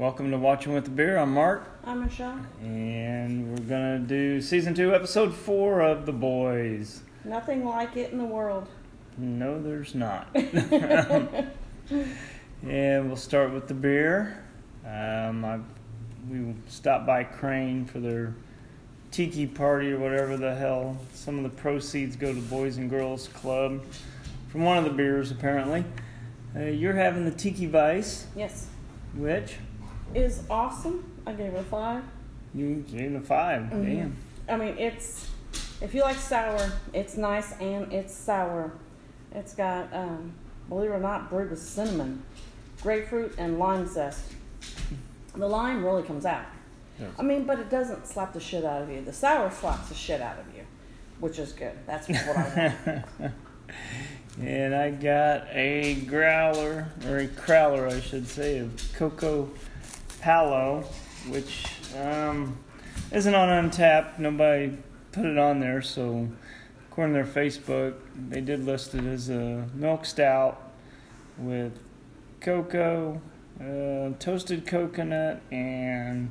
Welcome to Watching with the Beer. I'm Mark, I'm Michelle. and we're gonna do season two, episode four of The Boys. Nothing like it in the world. No, there's not. and we'll start with the beer. Um, I, we stopped by Crane for their tiki party or whatever the hell. Some of the proceeds go to Boys and Girls Club from one of the beers, apparently. Uh, you're having the Tiki Vice, Yes. which Is awesome. I gave it a five. you gave it a 5 Mhm. Damn. I mean, it's if you like sour, it's nice and it's sour. It's got, um, believe it or not, brewed with cinnamon, grapefruit, and lime zest. The lime really comes out. Yes. I mean, but it doesn't slap the shit out of you. The sour slaps the shit out of you, which is good. That's what I want. And I got a growler, or a crowler, I should say, of Coco Palo, which um, isn't on Untappd. Nobody put it on there, so according to their Facebook, they did list it as a milk stout with cocoa, uh, toasted coconut, and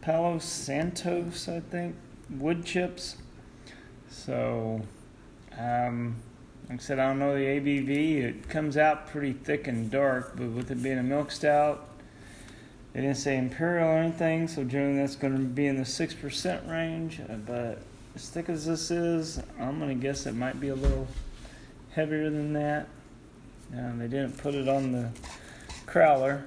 Palo Santos, I think, wood chips. So, um, like I said, I don't know the ABV. It comes out pretty thick and dark, but with it being a milk stout, they didn't say imperial or anything, so generally that's going to be in the 6% range. Uh, But as thick as this is, I'm going to guess it might be a little heavier than that. Um, they didn't put it on the crowler.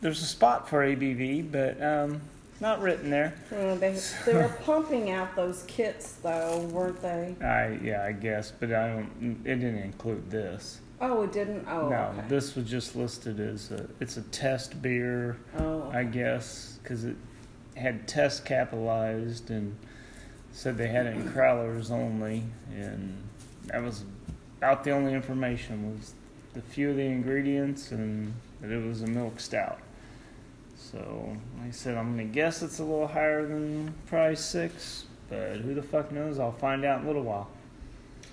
There's a spot for ABV, but um, not written there. Uh, they, they were pumping out those kits, though, weren't they? I yeah, I guess, but I don't. It didn't include this. Oh, it didn't. Oh, no, okay. this was just listed as a, it's a test beer, Oh, I guess, because it had test capitalized and said they had it in crowlers only, and that was about the only information was the few of the ingredients and that it was a milk stout. So, like I said, I'm gonna guess it's a little higher than probably six, but who the fuck knows? I'll find out in a little while.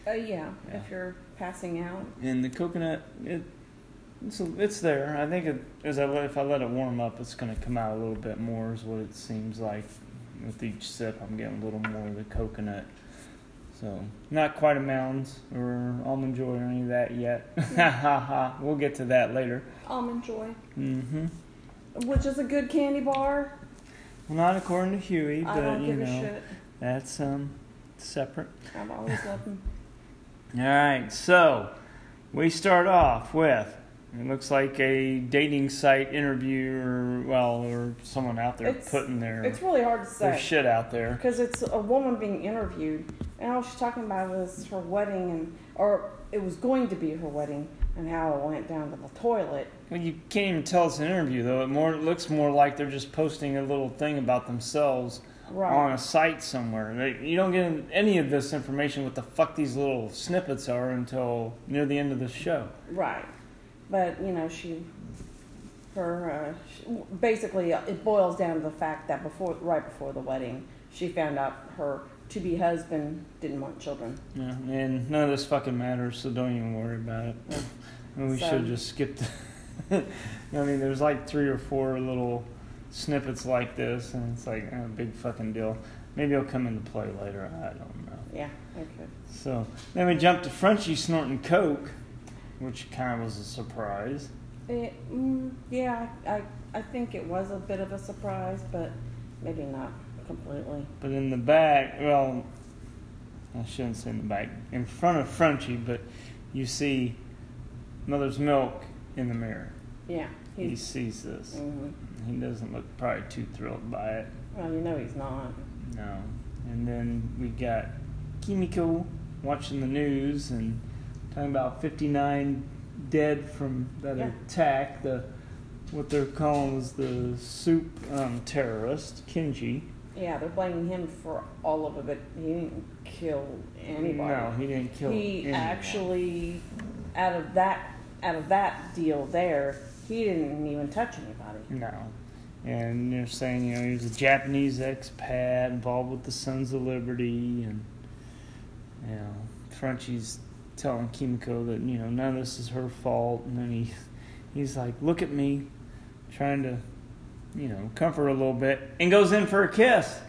uh, yeah, Yeah. If you're passing out, And the coconut, it, it's, it's there. I think it, as I let, if I let it warm up, it's going to come out a little bit more. Is what it seems like. With each sip, I'm getting a little more of the coconut. So not quite a mounds or almond joy or any of that yet. Ha ha ha. We'll get to that later. almond joy, Mm-hmm. which is a good candy bar. Well, not according to Hughie, I but you know shit. that's um separate. I've always loved them. All right, so we start off with it looks like a dating site interview, or well, or someone out there It's- putting their It's really hard to say shit out there. because it's a woman being interviewed, and all she's talking about was her wedding, and or it was going to be her wedding, and how it went down to the toilet. Well, you can't even tell it's an interview though. It more it looks more like they're just posting a little thing about themselves Right. on a site somewhere. They, you don't get any of this information what the fuck these little snippets are until near the end of the show. Right. But, you know, she, her, uh, she, basically, uh, it boils down to the fact that before, right before the wedding, she found out her to be husband didn't want children. Yeah, and none of this fucking matters, so don't even worry about it. And we So- should just skip the. I mean, there's like three or four little snippets like this, and it's like a big fucking deal. Maybe it'll come into play later. I don't know. Yeah, okay. So then we jump to Frenchie snorting coke, which kind of was a surprise. It, mm, yeah, I, I think it was a bit of a surprise, but maybe not completely. But in the back, well, I shouldn't say in the back, in front of Frenchie, but you see Mother's Milk in the mirror. Yeah. He sees this. hmm He doesn't look probably too thrilled by it. Well, you know he's not. No. And then we got Kimiko watching the news and talking about 59 dead from that Yeah. attack. The what they're calling was the soup um, terrorist Kenji. Yeah, they're blaming him for all of it, but he didn't kill anybody. No, he didn't kill. he anyone. actually out of that out of that deal there he didn't even touch anybody No. And they're saying, you know, he was a Japanese expat involved with the Sons of Liberty, and you know, Frenchie's telling Kimiko that you know none of this is her fault, and then he he's like, "Look at me," trying to you know, comfort her a little bit, and goes in for a kiss.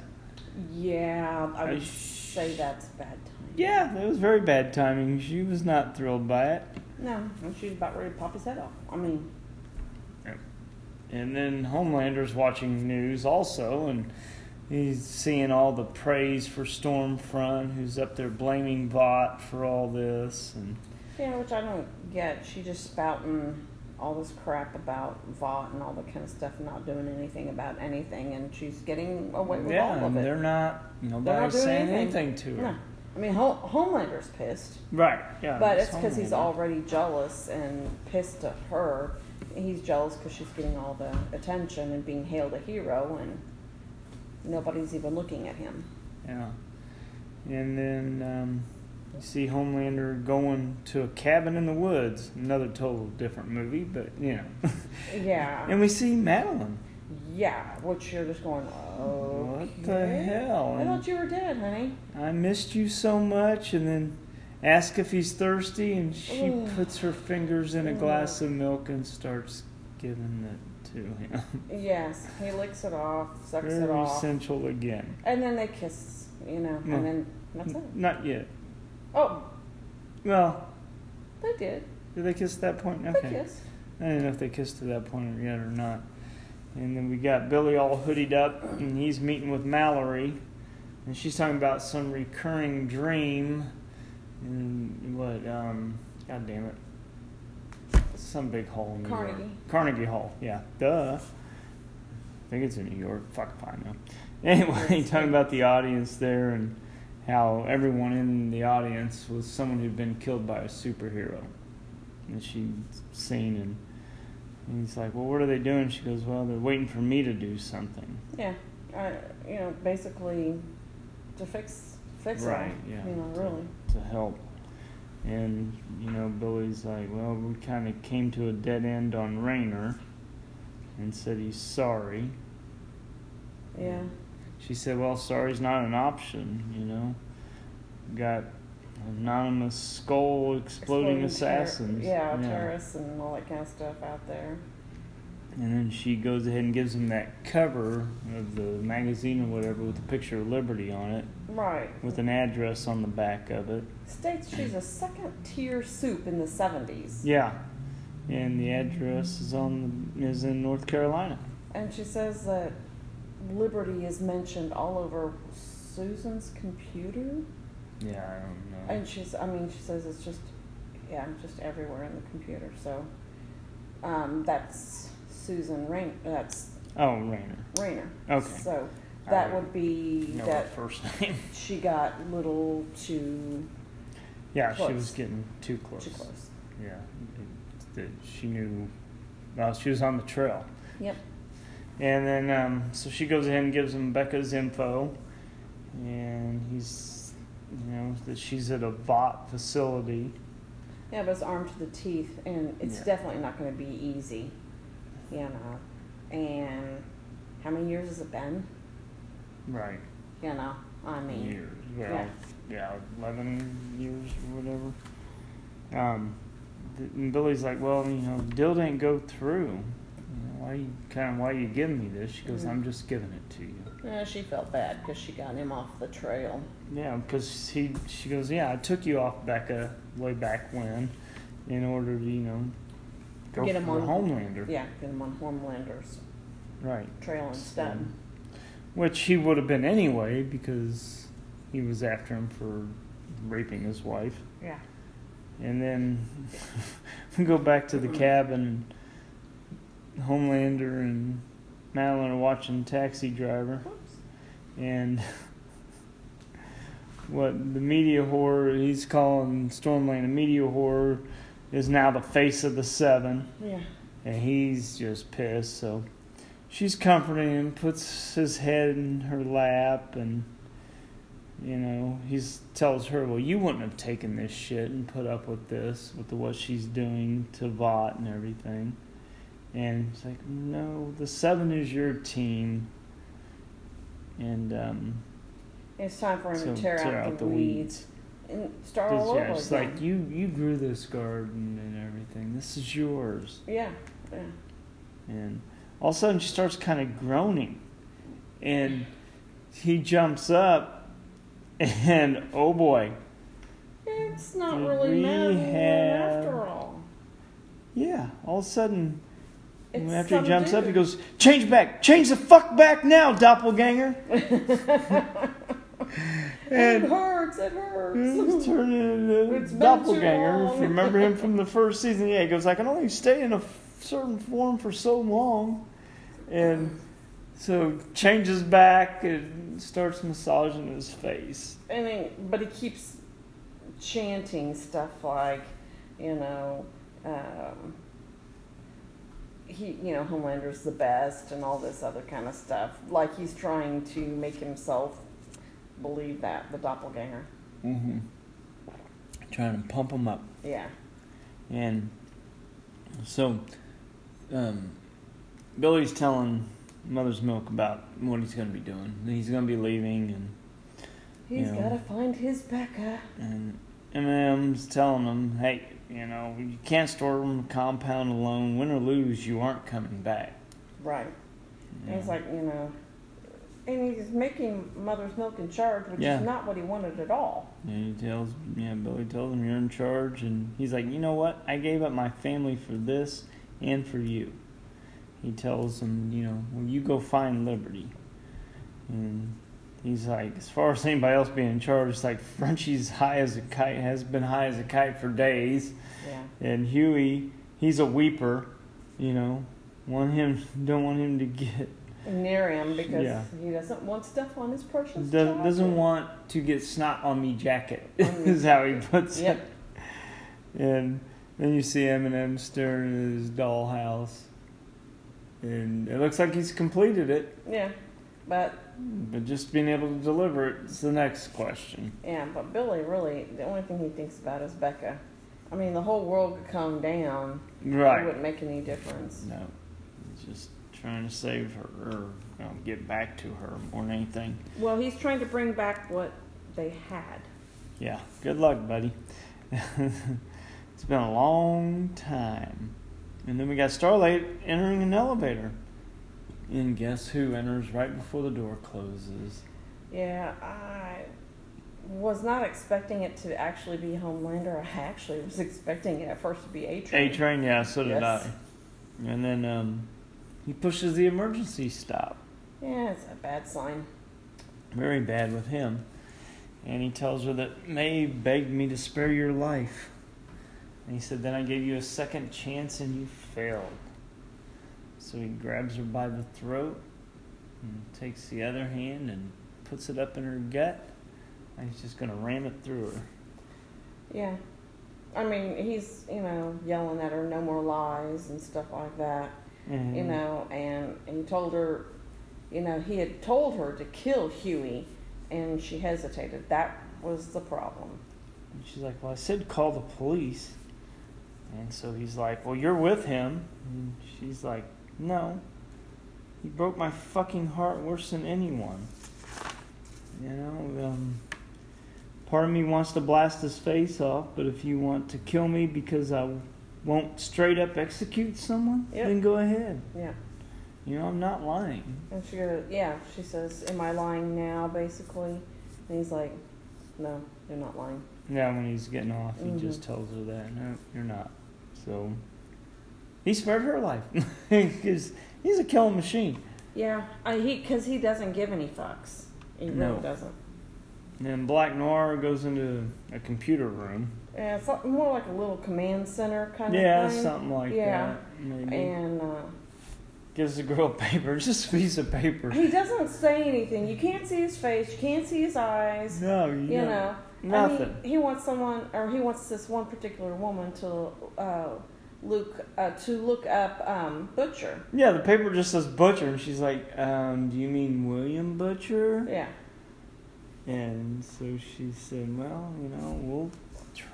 Yeah, I I would sh- say that's bad timing. Yeah, it was very bad timing. She was not thrilled by it. No, and she's about ready to pop his head off. I mean, And then Homelander's watching news also, and he's seeing all the praise for Stormfront, who's up there blaming Vought for all this. And yeah, which I don't get. She just spouting all this crap about Vought and all that kind of stuff, and not doing anything about anything, and she's getting away with yeah, all of it. they're not, They're not nobody's saying anything. anything, to her. No, I mean Ho- Homelander's pissed. Right, yeah. But it's because he's already jealous and pissed at her. He's jealous because she's getting all the attention and being hailed a hero, and nobody's even looking at him. Yeah. And then um, you see Homelander going to a cabin in the woods. Another total different movie, but you know. Yeah, and we see Madelyn. yeah. Which you're just going, oh, What the hell? I thought you were dead, honey. I missed you so much, and then ask if he's thirsty, and she Ugh. puts her fingers in a Ugh. glass of milk and starts giving it to him. Yes, he licks it off, sucks it Very off, sensual again. and then they kiss. You know, No. and then that's it. Not yet. Oh, Well, they did. did they kiss at that point? They Okay. kissed. I didn't know if they kissed to that point yet or not. And then we got Billy all hoodied up, and he's meeting with Mallory, and she's talking about some recurring dream, and what? Um, God damn it, some big hall in New York. Carnegie. Carnegie Hall, yeah, duh. I think it's in New York. Fuck if I know. Anyway, talking about the audience there and how everyone in the audience was someone who'd been killed by a superhero. And she's seen and, and he's like, Well, what are they doing? She goes, Well, they're waiting for me to do something. Yeah, uh, you know, basically to fix fix. Right, yeah. You know, really. To help. And, you know, Billy's like, Well, we kind of came to a dead end on Raynor and said he's sorry. Yeah. She said, Well, sorry's not an option, you know. Got anonymous skull exploding, Exploding assassins. Yeah, terrorists and all that kind of stuff out there. And then she goes ahead and gives him that cover of the magazine or whatever with a picture of Liberty on it, Right. with an address on the back of it. States she's a second tier soup in the 70s. Yeah, and the address is on the, is in North Carolina. And she says that liberty is mentioned all over Susan's computer. Yeah, I don't know. And she's, I mean, she says it's just, yeah, just everywhere in the computer. So um, that's Susan Rain. That's oh, Raynor. Raynor. Okay. So that would be that first name. she got little too yeah, she was getting too close. too close. Yeah, it- that she knew. Well, she was on the trail. Yep. And then, um, so she goes ahead and gives him Becca's info, and he's, you know, that she's at a Vought facility. Yeah, but it's armed to the teeth, and it's Yeah. definitely not going to be easy, you know. And how many years has it been? Right. You know, I mean, Years. Well, yeah. yeah, 11 years or whatever. Um, and Billy's like, well, you know, deal didn't go through. Why you kind of why you giving me this? She goes, Mhm. I'm just giving it to you. yeah, she felt bad because she got him off the trail. Yeah, because he, she goes, yeah, I took you off Becca way back when, in order to, you know, go Get for him on- Homelander. Yeah, get him on Homelander's Right. trail instead. Which he would have been anyway because he was after him for raping his wife. Yeah. And then we go back to the cabin. Homelander and Madelyn are watching Taxi Driver, Oops. and what the media horror he's calling Stormland a media horror is now the face of the seven Yeah. and he's just pissed. So she's comforting him, puts his head in her lap, and you know he tells her, "Well, you wouldn't have taken this shit and put up with this, with the, what she's doing to Vought and everything." And it's like, "No, the seven is your team." And um, It's time for him so to tear, out, the, weeds. And start all yeah, over it's again. like you you grew this garden and everything. This is yours. yeah, yeah. And all of a sudden she starts kind of groaning, and he jumps up, and oh boy, It's not really have- after all. yeah, all of a sudden. It's after he jumps up, he goes, "Change back, change the fuck back now, doppelganger." It hurts. It hurts. It's turning into It's been too doppelganger. If you remember him from the first season, yeah, he goes, I can only stay in a f- certain form for so long. And so changes back and starts massaging his face. and then, but he keeps chanting stuff like, you know, um, he, you know, Homelander's the best and all this other kind of stuff. Like he's trying to make himself believe that the doppelganger. Mm-hmm. Trying to pump him up. Yeah. And so um, Billy's telling Mother's Milk about what he's going to be doing. He's going to be leaving and He's got to find his Becca. And MM's telling him, hey, you know, you can't store them the compound alone. Win or lose, you aren't coming back. Right. And Yeah. it's like, you know, and he's making Mother's Milk in charge, which Yeah. is not what he wanted at all. And he tells, yeah, Billy tells him, you're in charge. And he's like, you know what? I gave up my family for this and for you. He tells him, you know, well, you go find liberty. And he's like, as far as anybody else being in charge, it's like Frenchie's high as a kite, has been high as a kite for days. Yeah. And Hughie, he's a weeper, you know. Want him, don't want him to get, Near him because Yeah. he doesn't want stuff on his precious does, child. doesn't want to get snot on me jacket, On is how he puts Yep. it. And then you see Eminem staring at his dollhouse. And it looks like he's completed it, Yeah. But but just being able to deliver it is the next question. yeah, but Billy really the only thing he thinks about is Becca. I mean, the whole world could come down. Right. It wouldn't make any difference. No, he's just trying to save her or know, get back to her more than anything. Well, he's trying to bring back what they had. Yeah, good luck, buddy. it's been a long time. And then we got Starlight entering an elevator. And guess who enters right before the door closes? Yeah, I was not expecting it to actually be Homelander. I actually was expecting it at first to be A Train. A Train. train, yeah, so did Yes. I. And then um, he pushes the emergency stop. Yeah, it's a bad sign. Very bad with him. And he tells her that Maeve begged me to spare your life. And he said, Then I gave you a second chance and you failed. So he grabs her by the throat and takes the other hand and puts it up in her gut. And he's just going to ram it through her. Yeah. I mean, he's, you know, yelling at her, no more lies and stuff like that, And you know, and, and he told her, you know, he had told her to kill Hughie, and she hesitated. That was the problem. And she's like, Well, I said call the police. And so he's like, Well, you're with him. And she's like, No. He broke my fucking heart worse than anyone. You know, um, part of me wants to blast his face off, but if you want to kill me because I won't straight up execute someone, Yep. then go ahead. Yeah. You know, I'm not lying. And she goes, yeah, she says, am I lying now, basically? And he's like, no, you're not lying. Yeah, when he's getting off, he Mhm. just tells her that. No, you're not. So he spared her life because he's a killing machine. Yeah, I, he, because he doesn't give any fucks. He No. really doesn't. And then Black Noir goes into a computer room. Yeah, it's like- more like a little command center kind Yeah, of thing. Yeah, something like Yeah. that. Maybe And uh, gives the girl paper. Just a piece of paper. he doesn't say anything. You can't see his face. You can't see his eyes. No, you, You know, nothing. I mean, he wants someone, or he wants this one particular woman to uh, look uh, to look up um, Butcher. Yeah, the paper just says Butcher, and she's like, um, "Do you mean William Butcher?" Yeah, And so she said, "Well, you know, we'll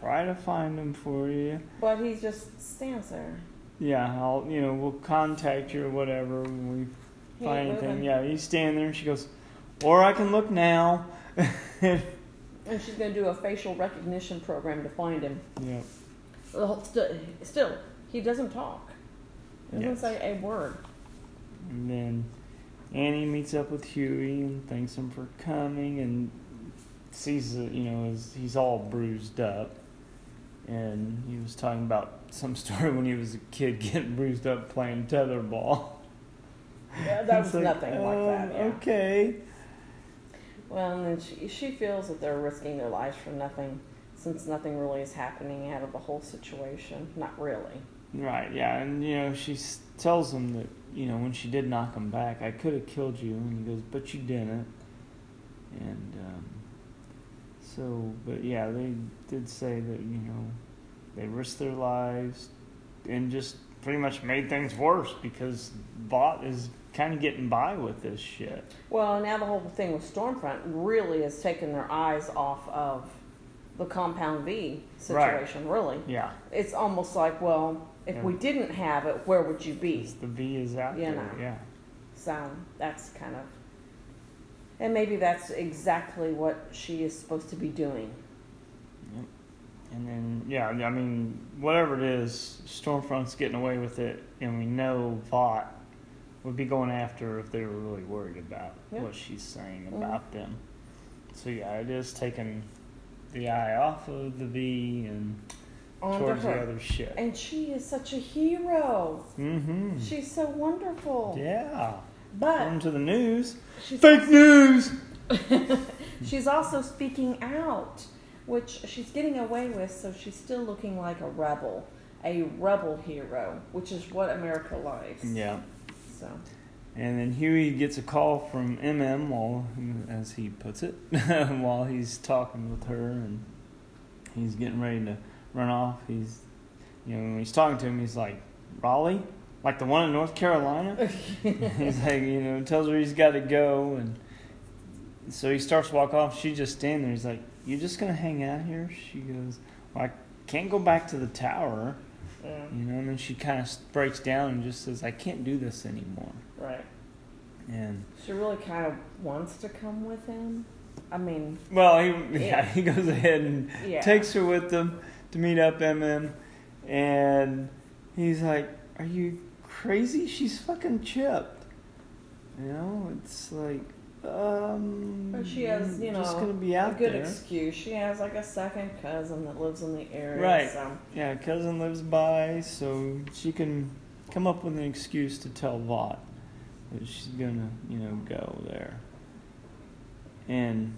try to find him for you." but he just stands there. Yeah, I'll, you know, we'll contact you or whatever when we He find anything. moving. Yeah, he's standing there, and she goes, "Or I can look now." And she's going to do a facial recognition program to find him. Yeah. st- Still, he doesn't talk. He doesn't Yes. say a word. And then Annie meets up with Hughie and thanks him for coming and sees that, you know, he's all bruised up. And he was talking about some story when he was a kid getting bruised up playing tetherball. Yeah, that was nothing like that. um, Yeah. Okay. Well, and then she, she feels that they're risking their lives for nothing, since nothing really is happening out of the whole situation. Not really. Right, yeah. And, you know, she tells him that, you know, when she did knock him back, I could have killed you. And he goes, but you didn't. And, um, so, but yeah, they did say that, you know, they risked their lives and just pretty much made things worse because Vought is kind of getting by with this shit. Well, now the whole thing with Stormfront really has taken their eyes off of the Compound V situation. Really, Yeah. it's almost like, well, if we didn't have it, where would you be? The V is out You there, know. yeah. So that's kind of, and maybe that's exactly what she is supposed to be doing. Yep. And then, yeah, I mean, whatever it is, Stormfront's getting away with it, and we know Vought would be going after her if they were really worried about Yeah. what she's saying Mhm. about them. So, yeah, it is taking the eye off of the V and On towards the her. other shit. And she is such a hero. Mm-hmm. She's so wonderful. Yeah. But According to the news. Fake news! She's also speaking out, which she's getting away with, so she's still looking like a rebel, a rebel hero, which is what America likes. Yeah. So, And then Hughie gets a call from MM, while, as he puts it, while he's talking with her, and he's getting ready to run off. He's, you know, when he's talking to him, he's like, Raleigh, like the one in North Carolina. he's like, you know, tells her he's got to go, and so he starts to walk off. She just standing there. He's like, "You're just gonna hang out here?" She goes, "Well, I can't go back to the tower." yeah, You know, and then she kind of breaks down and just says, "I can't do this anymore." right. And She really kind of wants to come with him. I mean, Well, he yeah, Yeah. he goes ahead and yeah. takes her with him to meet up MM, and he's like, "Are you crazy? She's fucking chipped." You know, it's like, um, But she has, you just know, gonna be a good there. excuse. She has like a second cousin that lives in the area. Right. So, yeah, cousin lives by, so she can come up with an excuse to tell Vought that she's gonna, you know, go there. And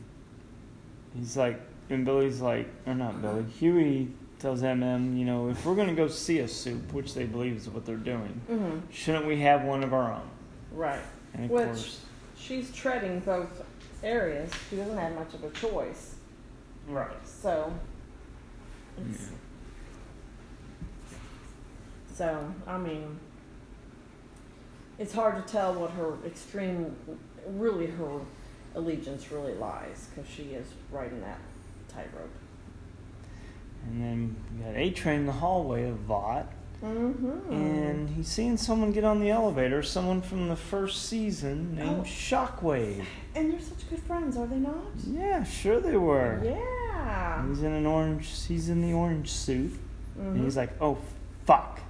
he's like, and Billy's like, or not Billy, Hughie tells MM, you know, if we're gonna go see a soup, which they believe is what they're doing, hmm shouldn't we have one of our own? right. And of Which- course, She's treading both areas. She doesn't have much of a choice. right. So, it's, Yeah. so I mean, it's hard to tell what her extreme, really her allegiance really lies because she is right in that tightrope. And then we got A Train in the hallway of Vought. Mm-hmm. And he's seeing someone get on the elevator, someone from the first season named Oh. Shockwave. and they're such good friends, are they not? Yeah, sure they were. Yeah. He's in an orange. He's in the orange suit, and Mhm. he's like, "Oh, fuck!"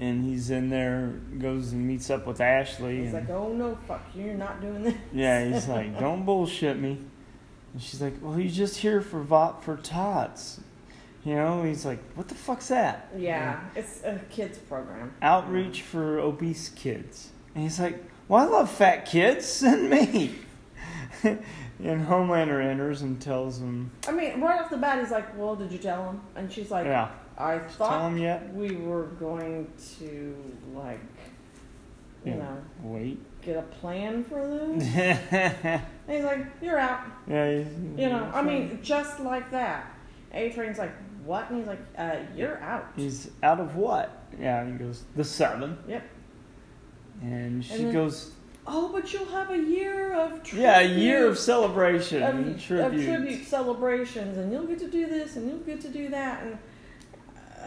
And he's in there, goes and meets up with Ashley. He's and, like, oh no, fuck, you're not doing this. yeah, he's like, "Don't bullshit me." And she's like, "Well, he's just here for Vought for Tots." You know, he's like, "What the fuck's that?" Yeah, it's a kids program. outreach for obese kids. And he's like, Well, I love fat kids. Send me. and Homelander enters and tells him, I mean, right off the bat, he's like, well, did you tell him? And she's like, Yeah, I thought we were going to like you Yeah. know Wait. get a plan for yeah, and he's like you're out he's, you know i mean just like that a train's like what and he's like uh you're out he's out of what? Yeah, and he goes, The seven. Yep. And she And then- goes, oh but you'll have a year of tribute, Yeah, a year of celebration of, and of tribute. tribute celebrations and you'll get to do this and you'll get to do that and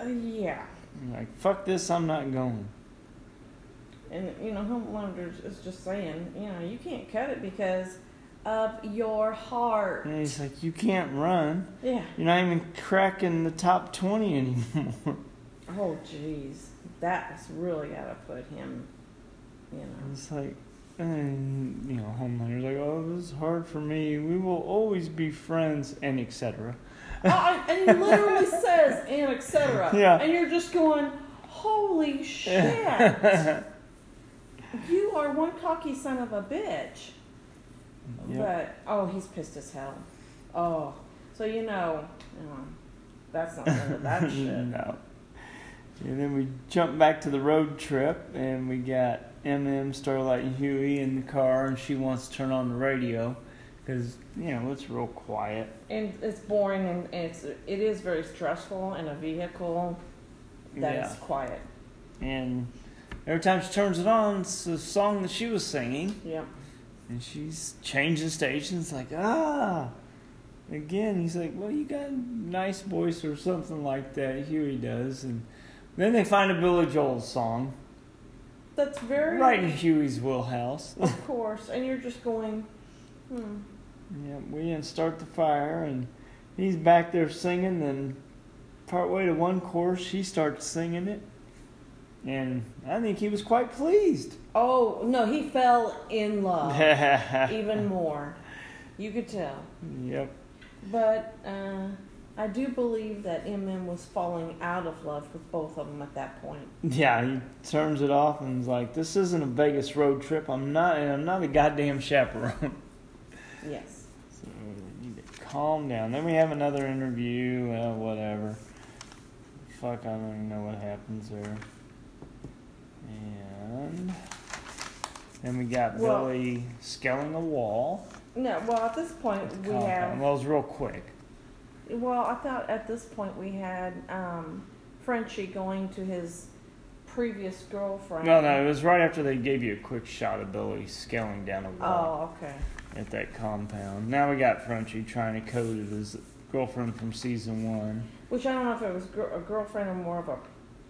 uh, yeah like, fuck this, I'm not going. And you know, Homelander is just saying, you know, you can't cut it because of your heart. And he's like, You can't run. Yeah. You're not even cracking the top 20 anymore. Oh, jeez, that has really got to put him You know. It's like, and you know, Homelander's like, oh, this is hard for me. We will always be friends, and etc. oh, uh, and he literally says and etc. Yeah. And you're just going, holy shit! you are one cocky son of a bitch. Yep. But oh, he's pissed as hell. Oh, so you know, that's not the end of that shit. no. And then we jump back to the road trip, and we got MM, Starlight, and Hughie in the car, and she wants to turn on the radio because you know it's real quiet. And it's boring, and it's it is very stressful in a vehicle that is Yeah. quiet. And every time she turns it on, it's the song that she was singing, Yep. And she's changing stations. Like ah, again. He's like, well, you got a nice voice or something like that. Hughie does, and then they find a Billy Joel song That's very right in Hughie's wheelhouse. Of course, and you're just going, hmm. Yeah, we didn't start the fire, and he's back there singing. Then, partway to one chorus, she starts singing it, and I think he was quite pleased. Oh no, he fell in love even more. You could tell. Yep. But uh, I do believe that MM was falling out of love with both of them at that point. Yeah, he turns it off and is like, "This isn't a Vegas road trip. I'm not. I'm not a goddamn chaperone." Yes. so we need to calm down. Then we have another interview. Well, whatever. Fuck, I don't even know what happens there. And then we got Well- Billy scaling a wall. No. Well, at this point we compound. have. Well, it was real quick. Well, I thought at this point we had um, Frenchie going to his previous girlfriend. No, no, it was right after they gave you a quick shot of Billy scaling down a wall Oh, okay. at that compound. Now we got Frenchie trying to code his girlfriend from season one. Which I don't know if it was a girlfriend or more of a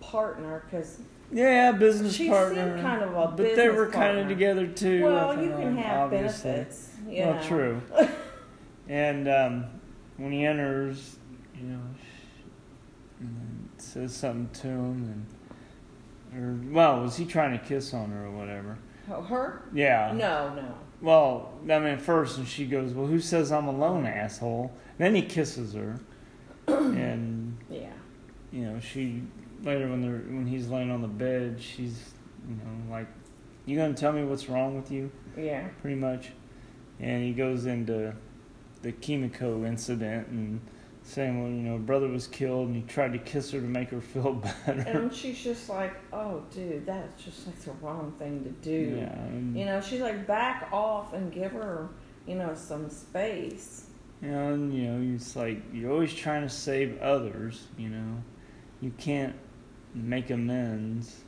partner, because Yeah, business she partner. seemed kind of a but they were kind of partner. together too. well, you can have obviously. benefits. You well, know. true. and um, when he enters, you know, and says something to him, and or well, was he trying to kiss on her or whatever? Oh, Her? Yeah. No, no. Well, I mean, first, and she goes, "Well, who says I'm alone, asshole?" Then he kisses her, and Yeah. you know, she later when they're when he's laying on the bed, she's you know like, "You gonna tell me what's wrong with you?" Yeah. Pretty much, and he goes into the Kimiko incident and saying, "Well, you know, brother was killed, and he tried to kiss her to make her feel better." And she's just like, oh, dude, that's just like the wrong thing to do. yeah, and, You know, she's like, back off and give her, you know, some space. And you know, it's like you're always trying to save others. You know, you can't make amends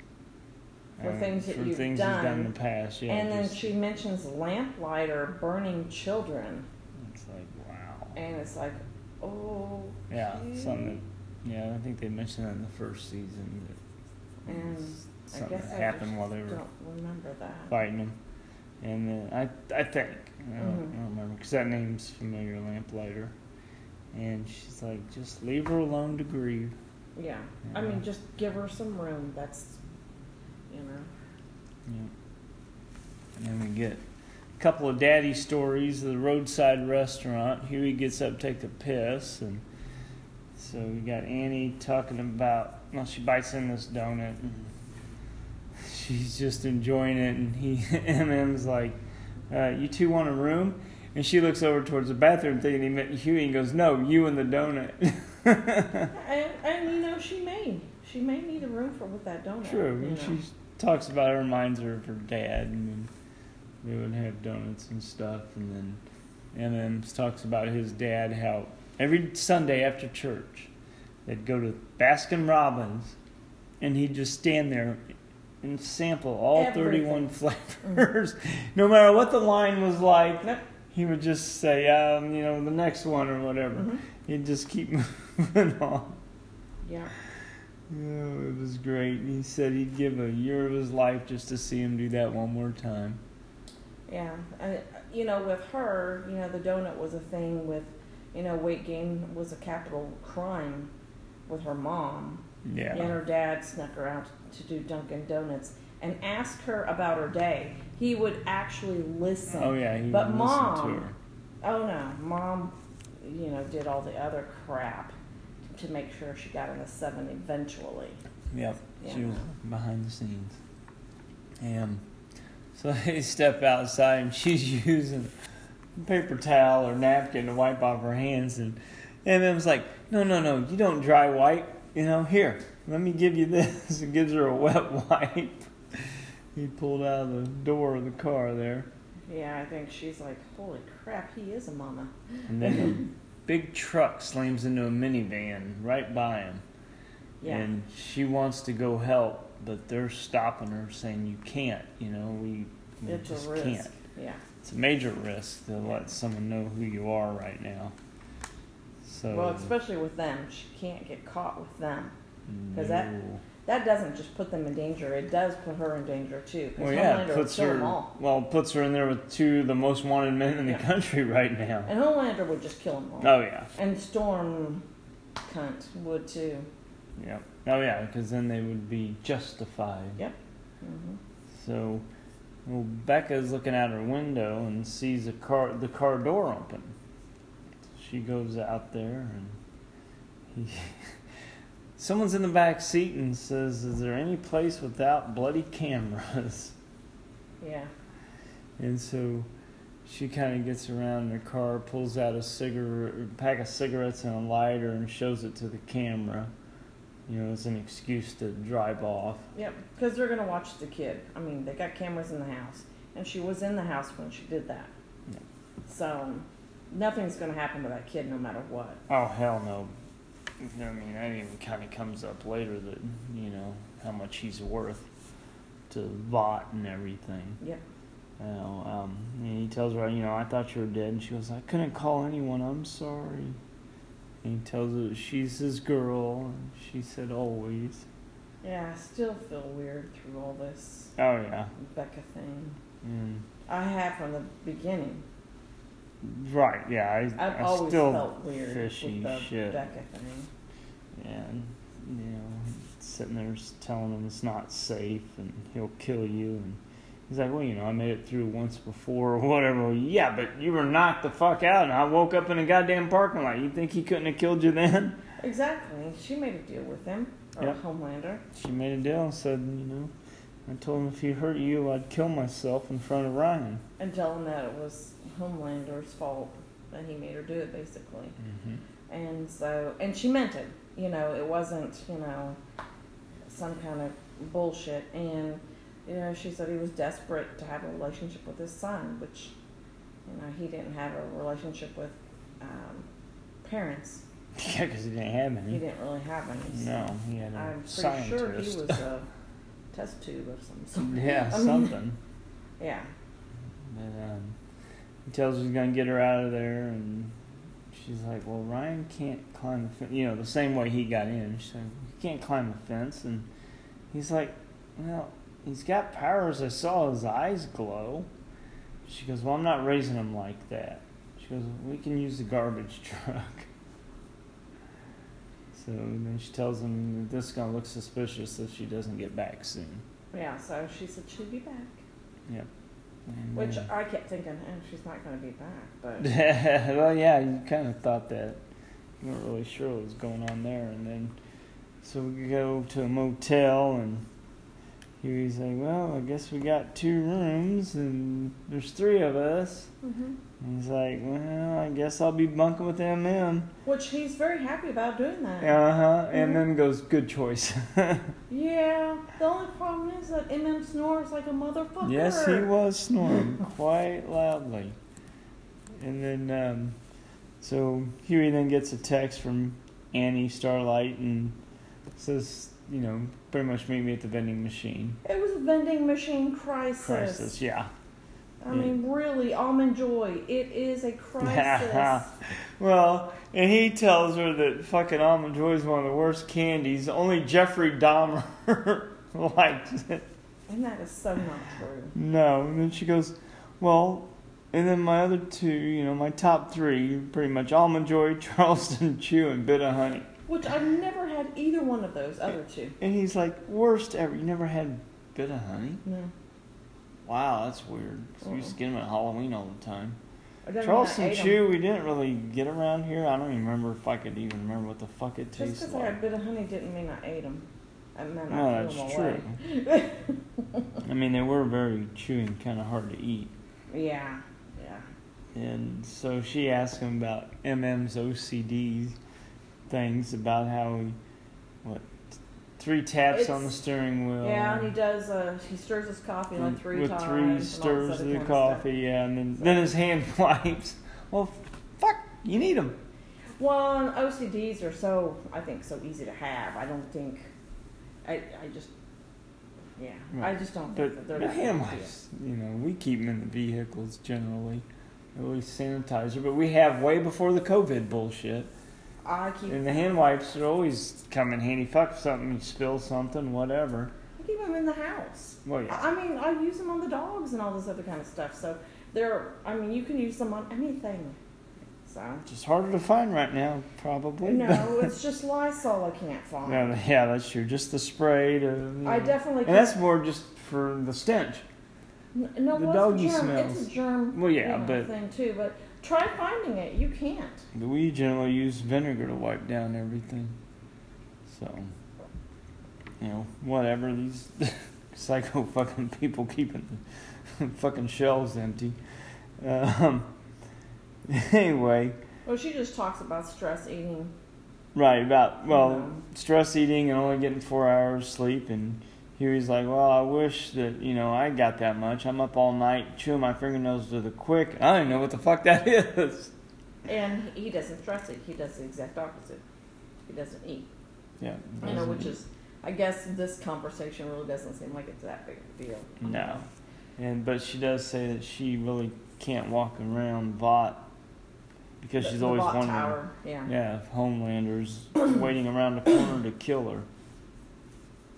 For things that for you've things done done. in the past. Yeah, and then just- she mentions lamplighter burning children. it's like wow. And it's like, oh. Yeah, something. That, yeah, I think they mentioned that in the first season. That And something guess that happened while they were don't remember that. fighting him. And then I, I think I don't, Mhm. I don't remember because that name's familiar, Lamplighter. And she's like, just leave her alone to grieve. Yeah. I mean, just give her some room. That's, you know. Yeah. And then we get a couple of daddy stories. Of the roadside restaurant. Hughie gets up, to take a piss, and so we got Annie talking about. Well, she bites in this donut, and she's just enjoying it. And he, MM's like, uh, "You two want a room?" And she looks over towards the bathroom, thinking he meant Hughie, and goes, "No, you and the donut." And, and you know, she may. She may need a room for with that donut. True. And know. she talks about it, reminds her of her dad, and then they would have donuts and stuff. And then MM talks about his dad, how every Sunday after church, they'd go to Baskin Robbins, and he'd just stand there and sample all Everything. 31 flavors. no matter what the line was like, he would just say, um, you know, the next one or whatever. Mhm. He'd just keep moving on. Yeah. Oh, it was great. He said he'd give a year of his life just to see him do that one more time. Yeah, and you know, with her, you know, the donut was a thing. With, you know, weight gain was a capital crime with her mom. Yeah. And her dad snuck her out to do Dunkin' Donuts. and ask her about her day, he would actually listen. Oh yeah, he But would listen mom, to her. Oh no, mom, you know, did all the other crap to make sure she got in the seven eventually. Yep, she was behind the scenes. And so they step outside, and she's using a paper towel or napkin to wipe off her hands, and and then was like, "No, no, no, you don't dry wipe. You know, here, let me give you this," and gives her a wet wipe. he pulled out of the door of the car there, Yeah, I think she's like, holy crap, he is a mama. and then big truck slams into a minivan right by him. Yeah. And she wants to go help, but they're stopping her, saying you can't. You know, we, we it's just a risk. can't. Yeah. It's a major risk to let someone know who you are right now. So Well, especially with them, she can't get caught with them because no. That doesn't just put them in danger; it does put her in danger too. well, yeah, Homelander it will puts her. them all, Well, puts her in there with two of the most wanted men in the Yeah. country right now. and Homelander would just kill them all. Oh yeah, And Storm, cunt, would too. yeah. Oh yeah, because then they would be justified. Yep. hmm So, well, Becca's looking out her window and sees a car, the car door open. She goes out there and he, someone's in the back seat and says, "Is there any place without bloody cameras?" Yeah. And so she kind of gets around in her car, pulls out a cigarette, pack of cigarettes and a lighter, and shows it to the camera. You know, as an excuse to drive off. Yep. Because they're gonna watch the kid. I mean, they got cameras in the house, and she was in the house when she did that. Yeah. So nothing's gonna happen to that kid, no matter what. Oh hell no! I mean, that even kind of comes up later that you know how much he's worth to Vought and everything. Yep. You know, um, and he tells her, you know, I thought you were dead, and she goes, I couldn't call anyone. I'm sorry. And he tells her she's his girl, and she said always. Yeah, I still feel weird through all this Oh yeah, Becca thing. and I have from the beginning. right, yeah. I, I've I always still felt weird fishy with the shit. Becca thing. And you know sitting there telling him it's not safe and he'll kill you and he's like well you know i made it through once before or whatever Well, yeah but you were knocked the fuck out and i woke up in a goddamn parking lot you think he couldn't have killed you then Exactly. She made a deal with him, or Yep. Homelander. she made a deal and said you know i told him if he hurt you i'd kill myself in front of ryan and tell him that it was Homelander's fault that he made her do it, basically. mm-hmm. And so, and she meant it. You know, it wasn't, you know, some kind of bullshit. And, you know, she said he was desperate to have a relationship with his son, which, you know, he didn't have a relationship with um, parents. yeah because he didn't have any. He didn't really have any. so no he had a I'm pretty scientist sure he was a test tube of some sort. yeah I mean- something Yeah. But um, he tells her he's gonna get her out of there, and she's like, "Well, Ryan can't climb the fence. You know, the same way he got in. She's like, he can't climb the fence." And he's like, "Well, he's got powers. I saw his eyes glow." She goes, "Well, I'm not raising him like that." She goes, "We can use the garbage truck." So then she tells him that this is gonna look suspicious if she doesn't get back soon. Yeah, so she said she'd be back. Yep. And, Which uh, I kept thinking, eh, she's not going to be back. But well, yeah, you kind of thought that. You weren't really sure what was going on there, and then so we go to a motel, and he was like, "Well, I guess we got two rooms, and there's three of us." hmm And he's like, "Well, I guess I'll be bunking with MM." which he's very happy about doing that. Uh huh. And Mhm. then goes, "Good choice." Yeah, The only problem is that MM snores like a motherfucker. yes, he was snoring quite loudly. And then, um, so Hughie then gets a text from Annie Starlight and says, you know, pretty much meet me at the vending machine. It was a vending machine crisis. Crisis, yeah. I mean, really, almond joy. It is a crisis. well, and he tells her that fucking almond joy is one of the worst candies. Only Jeffrey Dahmer likes it. and that is so not true. No. And then she goes, well, and then my other two, you know, my top three, pretty much almond joy, Charleston Chew, and bit of honey. Which I've never had either one of those other two. And he's like, worst ever. You never had bit of honey? No. Wow, that's weird. 'Cause We used to get them at Halloween all the time. It doesn't mean I Charleston ate 'em. Chew, we didn't really get around here. I don't even remember if I could even remember what the fuck it tastes like. Just tasted because I like. had a bit of honey didn't mean I ate them. I meant No, I that's threw 'em true. away. I mean, they were very chewy and kind of hard to eat. Yeah, yeah. And so she asked him about MM's OCD things, about how he, three taps on the steering wheel. Yeah, and he does. Uh, he stirs his coffee like three with times. three all this stirs of the coffee, yeah, and then, then his hand wipes. Well, fuck, you need them. Well, OCDs are so I think so easy to have. I don't think. I I just. Yeah, I just don't think that But they're the that hand wipes, you know, we keep them in the vehicles generally. at least sanitizer, but we have way before the COVID bullshit. I keep And the hand wipes are always come in handy. Fuck something, you spill something, whatever. I keep them in the house. Well, yeah. I mean, I use them on the dogs and all this other kind of stuff. So they're. I mean, you can use them on anything. So Just harder to find right now, probably. no, it's just Lysol I can't find. No, yeah, that's true. Just the spray to. you I know. definitely. And that's more just for the stench. No, The well, it's a doggy germ. smells. It's a germ. Well, yeah, you know, but- thing too. But try finding it. You can't. We generally use vinegar to wipe down everything. So, you know, whatever. These psycho fucking people keeping the fucking shelves empty. Um, anyway, Well, she just talks about stress eating. right about well, know. stress eating and only getting four hours sleep, and here was like, well, I wish that you know I got that much. I'm up all night chewing my fingernails to the quick. I don't even know what the fuck that is. And he doesn't stress it. He does the exact opposite. He doesn't eat. Yeah, I know, which is, I guess this conversation really doesn't seem like it's that big of a deal. No. And but she does say that she really can't walk around Vought because The- she's always wondering, yeah. yeah, if Homelander's waiting around the corner to kill her.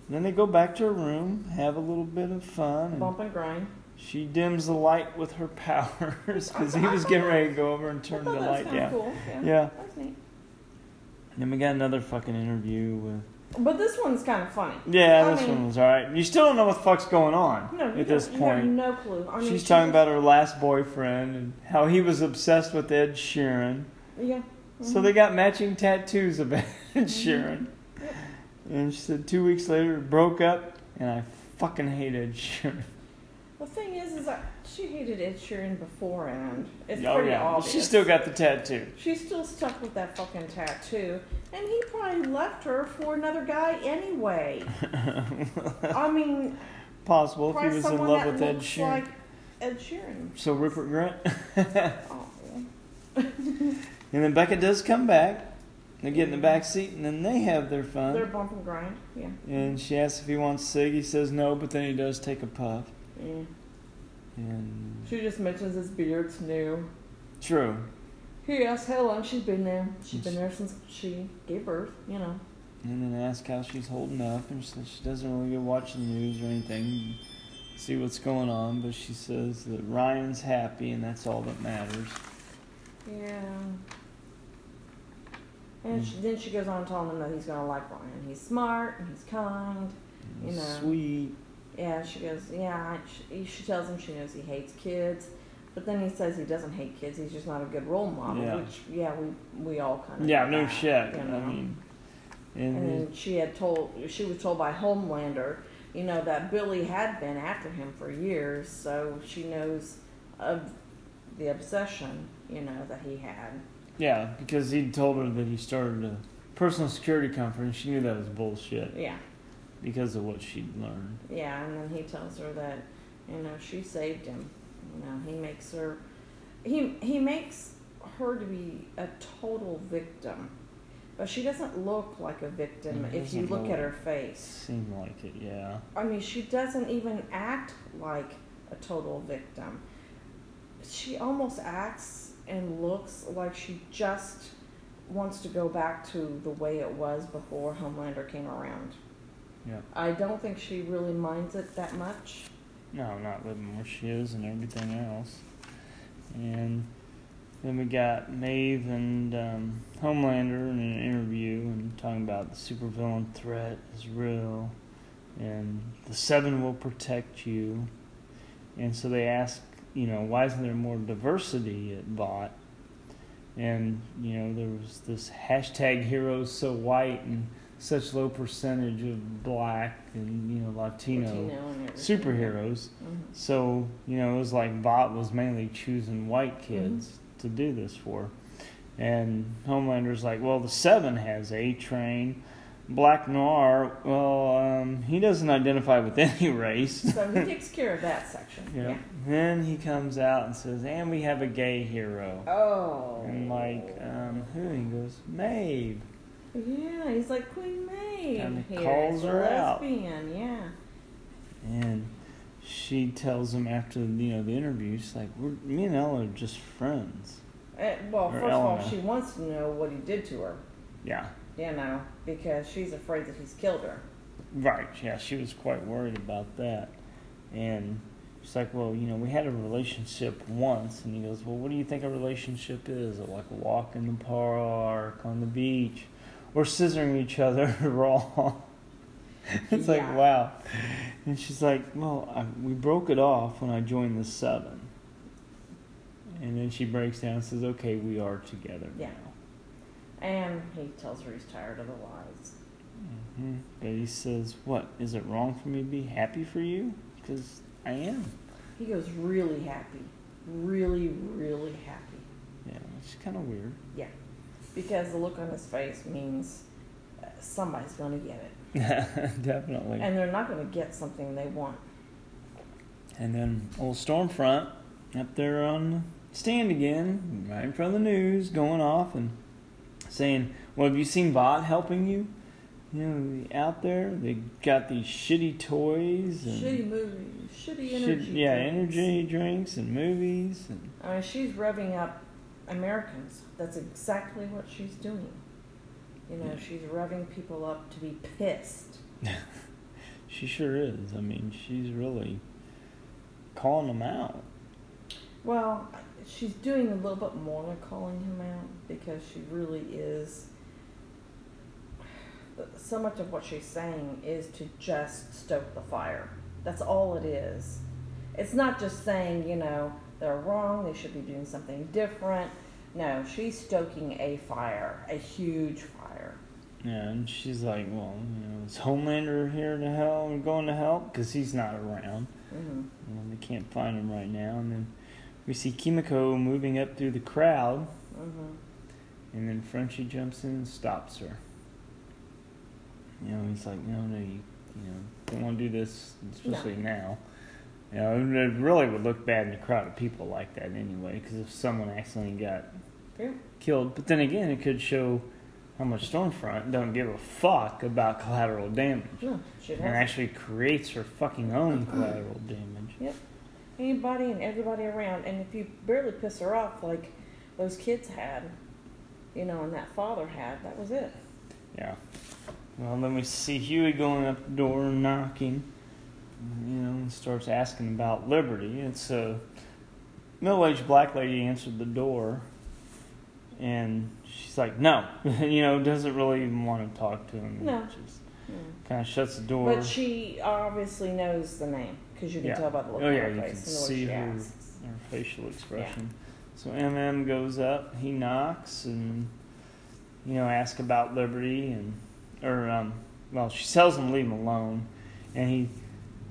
Then they go back to her room, have a little bit of fun, and Bump and grind. she dims the light with her powers because he was getting ready to go over and turn the that light kinda down. Cool. Yeah. Yeah. That's neat. Then we got another fucking interview with. But this one's kind of funny. Yeah, I this mean- one was alright. You still don't know what the fuck's going on No, you at this don't- point. You have no clue. I mean, She's she talking just- about her last boyfriend and how he was obsessed with Ed Sheeran. Yeah. So Mhm. they got matching tattoos of Ed Sheeran. Yep. And she said two weeks later, broke up, and I fucking hate Ed Sheeran. The thing is, is that she hated Ed Sheeran beforehand. It's oh, pretty yeah. Obvious. she still got the tattoo. She's still stuck with that fucking tattoo, and he probably left her for another guy anyway. I mean, Possible if he was in love with Ed Sheeran. like Ed Sheeran. So Rupert Grant. Oh, And then Becca does come back. They get in the back seat, and then they have their fun. they're bump and grind. Yeah. And she asks if he wants cig. He says no, but then he does take a puff. yeah. And She just mentions his beard's new. true. He asks how long she's been there. She's been there since she gave birth. You know. And then ask how she's holding up, and she says she doesn't really go watch the news or anything, see what's going on. But she says that Ryan's happy, and that's all that matters. Yeah. And she, then she goes on telling him that he's gonna like Ryan. He's smart and he's kind. And You know. Sweet. Yeah, she goes, yeah. She, she tells him she knows he hates kids, but then he says he doesn't hate kids. He's just not a good role model. Yeah. Which, yeah, we we all kind of. Yeah, no shit. You know? I mean, and, and then she had told she was told by Homelander, you know, that Billy had been after him for years, so she knows of the obsession, you know, that he had. Yeah, because he told her that he started a personal security conference. she knew that was bullshit Yeah, because of what she'd learned. yeah, and then he tells her that, you know, she saved him. You know, he makes her, he he makes her to be a total victim, but she doesn't look like a victim if you doesn't look look- at her face. Seemed like it, yeah. I mean, she doesn't even act like a total victim. She almost acts and looks like she just wants to go back to the way it was before Homelander came around. Yeah. I don't think she really minds it that much. No, not living where she is and everything else. And then we got Maeve and um, Homelander in an interview and talking about the supervillain threat is real. and the seven will protect you. And so they ask, you know, why isn't there more diversity at Vought? And you know, there was this hashtag heroes so white and such low percentage of black and you know Latino, Latino and superheroes. Mhm. So you know, it was like Vought was mainly choosing white kids Mm-hmm. to do this for, and Homelander's like, well, the Seven has A Train, Black Noir. Well, um, he doesn't identify with any race. So he takes care of that section. Yeah. Yeah. Then he comes out and says, and we have a gay hero. Oh. And like, um, who? He goes, Maeve. Yeah, he's like Queen Maeve. Kinda here. calls her out. Yeah. And she tells him after you know the interview, she's like, We're, me and Ella are just friends. Uh, well, Or first of all, she wants to know what he did to her. Yeah. You know, because she's afraid that he's killed her. Right. Yeah, she was quite worried about that. And she's like, Well, you know, we had a relationship once. And he goes, Well, what do you think a relationship is? Like a walk in the park, on the beach, or scissoring each other raw? it's like, wow. And she's like, Well, I, we broke it off when I joined the Seven. And then she breaks down and says, Okay, we are together Yeah. now. And he tells her he's tired of the lies. hmm But he says, What? Is it wrong for me to be happy for you? Because I am. He goes really happy. Really, really happy. Yeah, it's kind of weird. Yeah. Because the look on his face means uh, somebody's going to get it. Definitely. And, And they're not going to get something they want. And then old Stormfront up there on the stand again, right in front of the news, going off and saying, Well, have you seen Vought helping you? You know, out there, they got these shitty toys and Shitty movies, shitty shit- energy. yeah, drinks. energy drinks and movies. And I mean, she's revving up Americans. That's exactly what she's doing. You know, Yeah. she's revving people up to be pissed. she sure is. I mean, she's really calling them out. Well, she's doing a little bit more than calling him out because she really is. So much of what she's saying is to just stoke the fire. That's all it is. It's not just saying, you know, they're wrong, they should be doing something different. No, she's stoking a fire, a huge fire. Yeah, and she's like, well, you know, is Homelander here to help, going to help? Because he's not around. Mm-hmm. You know, they can't find him right now. And then we see Kimiko moving up through the crowd, Mm-hmm. and then Frenchie jumps in and stops her. You know, he's like, no, no, you, you know, don't want to do this, especially now. You know, it really would look bad in a crowd of people like that anyway, because if someone accidentally got Yeah. killed, but then again, it could show how much Stormfront don't give a fuck about collateral damage. No, and actually creates her fucking own collateral damage. Yep. Anybody and everybody around, and if you barely piss her off like those kids had, you know, and that father had, that was it. Yeah. Well, then we see Hughie going up the door and knocking, you know, and starts asking about Liberty. It's a middle-aged black lady answered the door, and she's like, "No," you know, doesn't really even want to talk to him. No. Just Mm. kind of shuts the door. But she obviously knows the name because you can Yeah. tell by the look Oh, on yeah, her you face can and the see her- asks. her facial expression. Yeah. So MM goes up, he knocks, and you know asks about Liberty, and or um, well, she tells him to leave him alone, and he,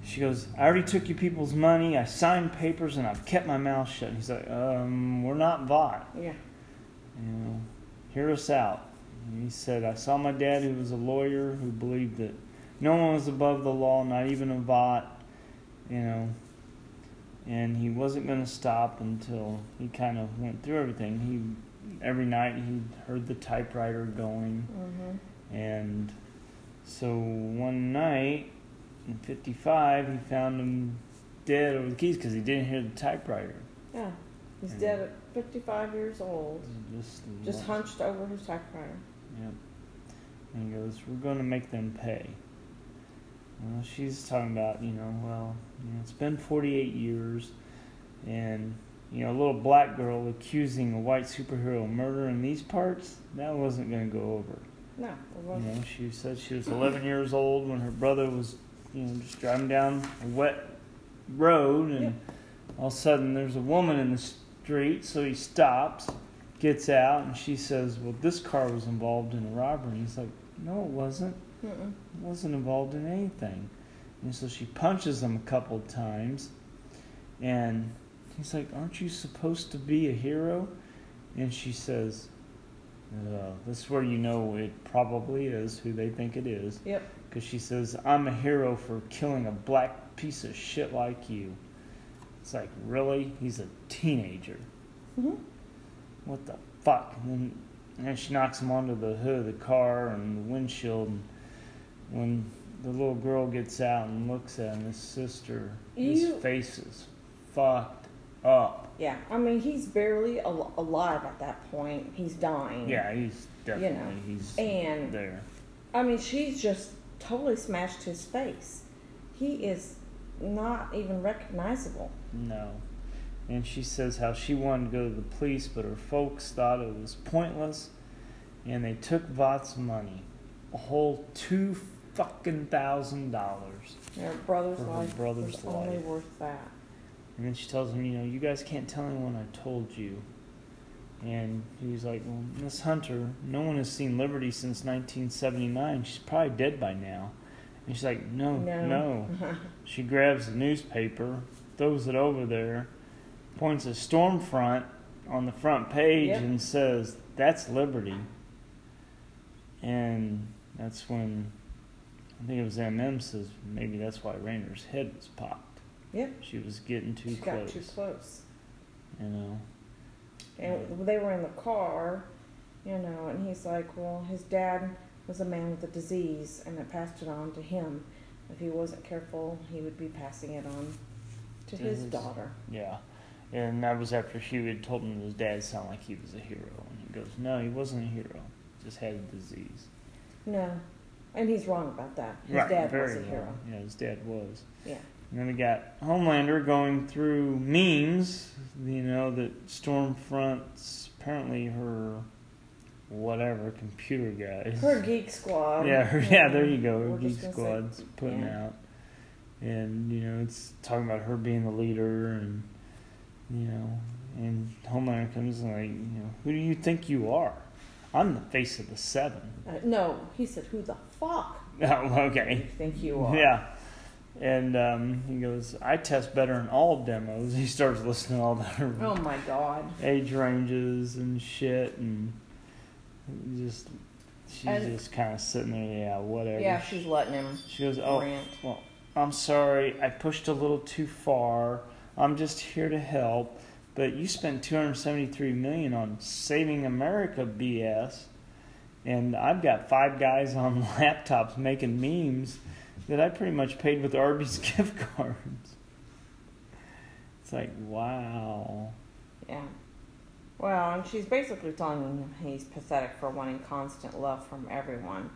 she goes, I already took you people's money, I signed papers, and I've kept my mouth shut. And he's like, um, we're not Vought, Yeah. you know, hear us out. And he said, I saw my dad, who was a lawyer, who believed that no one was above the law, not even a Vought, you know, and he wasn't going to stop until he kind of went through everything. He every night he heard the typewriter going, Mm-hmm. And so one night in '55 he found him dead over the keys because he didn't hear the typewriter. Yeah. He's And- dead at 55 years old, Just just hunched over his typewriter. Yep. And he goes, "We're going to make them pay." Well, she's talking about, you know, well, you know, it's been 48 years, and you know, a little black girl accusing a white superhero of murder in these parts, that wasn't going to go over. No, it You wasn't. know, she said she was 11 years old when her brother was you know, just driving down a wet road, and all of a sudden there's a woman in the street. So he stops, gets out, and she says, "Well, this car was involved in a robbery." And he's like, "No, it wasn't. Mm-mm. It wasn't involved in anything." And so she punches him a couple of times, and he's like, "Aren't you supposed to be a hero?" And she says, uh, "This is where you know it probably is who they think it is." Yep. because she says, I'm a hero for killing a black piece of shit like you. It's like, really? He's a teenager. hmm What the fuck? And then, and she knocks him onto the hood of the car and the windshield. And when the little girl gets out and looks at him, his sister, his You- face is fucked up. Yeah. I mean, he's barely al- alive at that point. He's dying. Yeah, he's definitely, he's And there. I mean, she's just totally smashed his face. He is not even recognizable. No. And she says how she wanted to go to the police, but her folks thought it was pointless, and they took Vought's money, a whole two fucking thousand dollars. Her brother's For her life brother's was only life. worth that. And then she tells him, you know, you guys can't tell anyone I told you. And he's like, well, Miss Hunter, no one has seen Liberty since 1979. She's probably dead by now. And she's like, no, No. no. She grabs the newspaper, throws it over there, points a Stormfront on the front page, Yep. and says, That's Liberty. And that's when I think it was MM says maybe that's why Raynor's head was popped. Yep. She was getting too she got close. too close. You know. And they were in the car, you know, and he's like, well, his dad was a man with a disease, and it passed it on to him. If he wasn't careful, he would be passing it on to To his his- daughter. Yeah. And that was after she had told him his dad sounded like he was a hero. And he goes, No, he wasn't a hero. Just had a disease. No, and he's wrong about that. His right, dad was a wrong. hero. Yeah, his dad was. Yeah. And then we got Homelander going through memes, you know, that Stormfront's apparently her whatever computer guys. Her Geek Squad. yeah, her, yeah, there you go. Her We're Geek gonna say- Squad's putting yeah. out. And, you know, it's talking about her being the leader and, you know, and Homelander comes and like, you know, who do you think you are? I'm the face of the seven. Uh, no, he said, "Who the fuck Oh, do you okay. think you are?" Yeah. And um, he goes, I test better in all demos. He starts listening to all the Oh my God. age ranges and shit, and just she's And- just kind of sitting there, yeah, whatever. Yeah, she's letting him she goes, oh, rant. well, I'm sorry, I pushed a little too far. I'm just here to help. But you spent 273 million on saving America BS, and I've got five guys on laptops making memes that I pretty much paid with Arby's gift cards. It's like wow. Yeah. Well, and she's basically telling him he's pathetic for wanting constant love from everyone.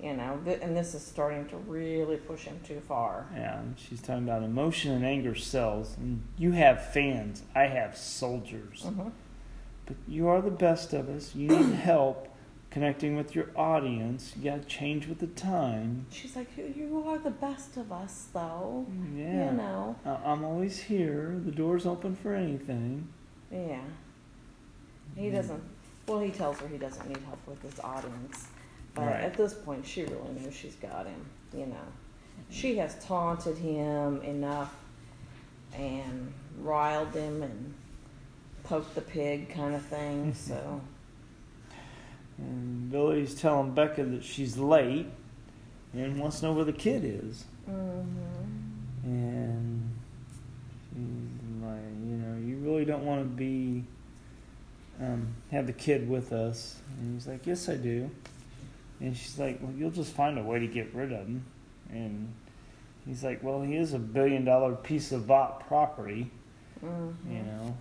You know, th- and this is starting to really push him too far. Yeah, and she's talking about emotion and anger sells, and you have fans. I have soldiers. hmm But you are the best of us. You need help connecting with your audience. You gotta change with the time. She's like, "You- "You are the best of us, though." Yeah. You know. I'm always here. The door's open for anything. Yeah. He doesn't. Well, he tells her he doesn't need help with his audience, but Right. at this point, she really knows she's got him. You know, she has taunted him enough and riled him and poked the pig kind of thing. So And Billy's telling Becca that she's late and wants to know where the kid is. hmm And she's like, you know, you really don't want to be, um, have the kid with us. And he's like, yes, I do. And she's like, well, you'll just find a way to get rid of him. And he's like, well, he is a billion dollar piece of Vought property, hmm you know.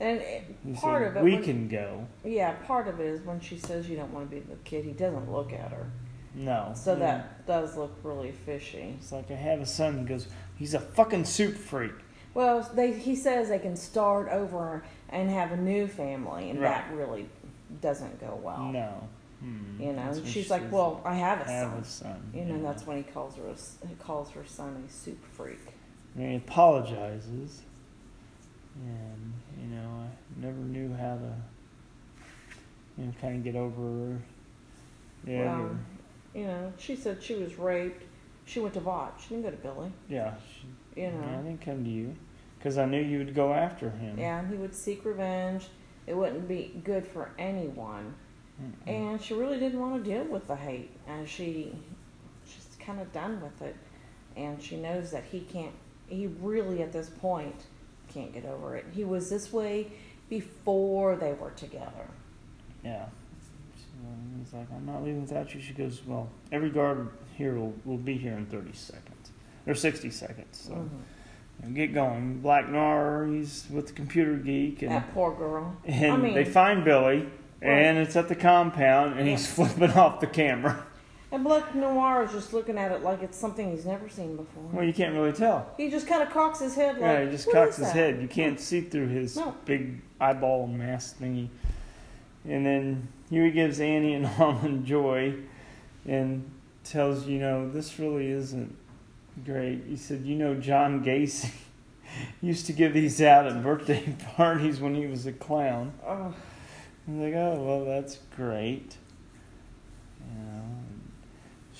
And it, part said, of it, we when- can go. yeah, part of it is when she says you don't want to be the kid. He doesn't look at her, No. so Yeah. that does look really fishy. It's like I have a son. He goes, he's a fucking soup freak. Well, they he says they can start over and have a new family, and Right. that really doesn't go well. No. Hmm, You know, that's and what she's she like, says. "Well, I have a have son." a son. You know, yeah. that's when he calls her a, he calls her son a soup freak. And he apologizes, and you know, I never knew how to, you know, kind of get over her. Yeah, Well, or- You know, she said she was raped. She went to Vought. She didn't go to Billy. yeah. She, You yeah, I didn't come to you because I knew you would go after him. yeah, and he would seek revenge. It wouldn't be good for anyone. Mm-mm. And she really didn't want to deal with the hate, and she she's kind of done with it. And she knows that he can't. He really, at this point, can't get over it. He was this way before they were together. Yeah. So he's like, I'm not leaving without you. She goes, Well, every guard here will, will be here in 30 seconds. Or 60 seconds. So Mhm. you get going. Black Noir, he's with the computer geek. And, That poor girl. and I mean- they find Billy. And it's at the compound, and he's flipping off the camera. And Black Noir is just looking at it like it's something he's never seen before. Well, you can't really tell. He just kind of cocks his head like. yeah, he just "What cocks is his that?" head. You can't see through his No. big eyeball mask thingy. And then Hughie gives Annie and Almond joy and tells, you know, this really isn't great. He said, you know, John Gacy used to give these out at birthday parties when he was a clown. Oh. I'm like, oh, well, that's great. You know,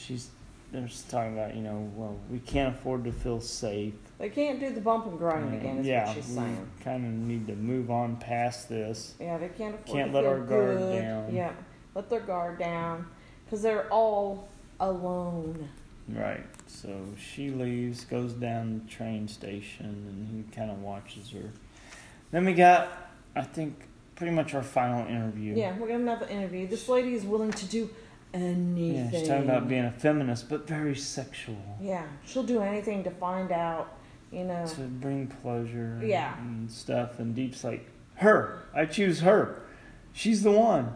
she's, they're just talking about, you know, well, we can't afford to feel safe. They can't do the bump and grind again, is yeah, what she's saying. kind of need to move on past this. Yeah, they can't afford Can't let our guard good. down. Yeah, let their guard down because they're all alone. Right. So she leaves, goes down the train station, and he kind of watches her. Then we got, I think, pretty much our final interview. Yeah, we're gonna have another interview. This lady is willing to do anything. Yeah, she's talking about being a feminist, but very sexual. Yeah, she'll do anything to find out. You know. To bring pleasure and, Yeah. and stuff. And Deep's like, her. I choose her. She's the one.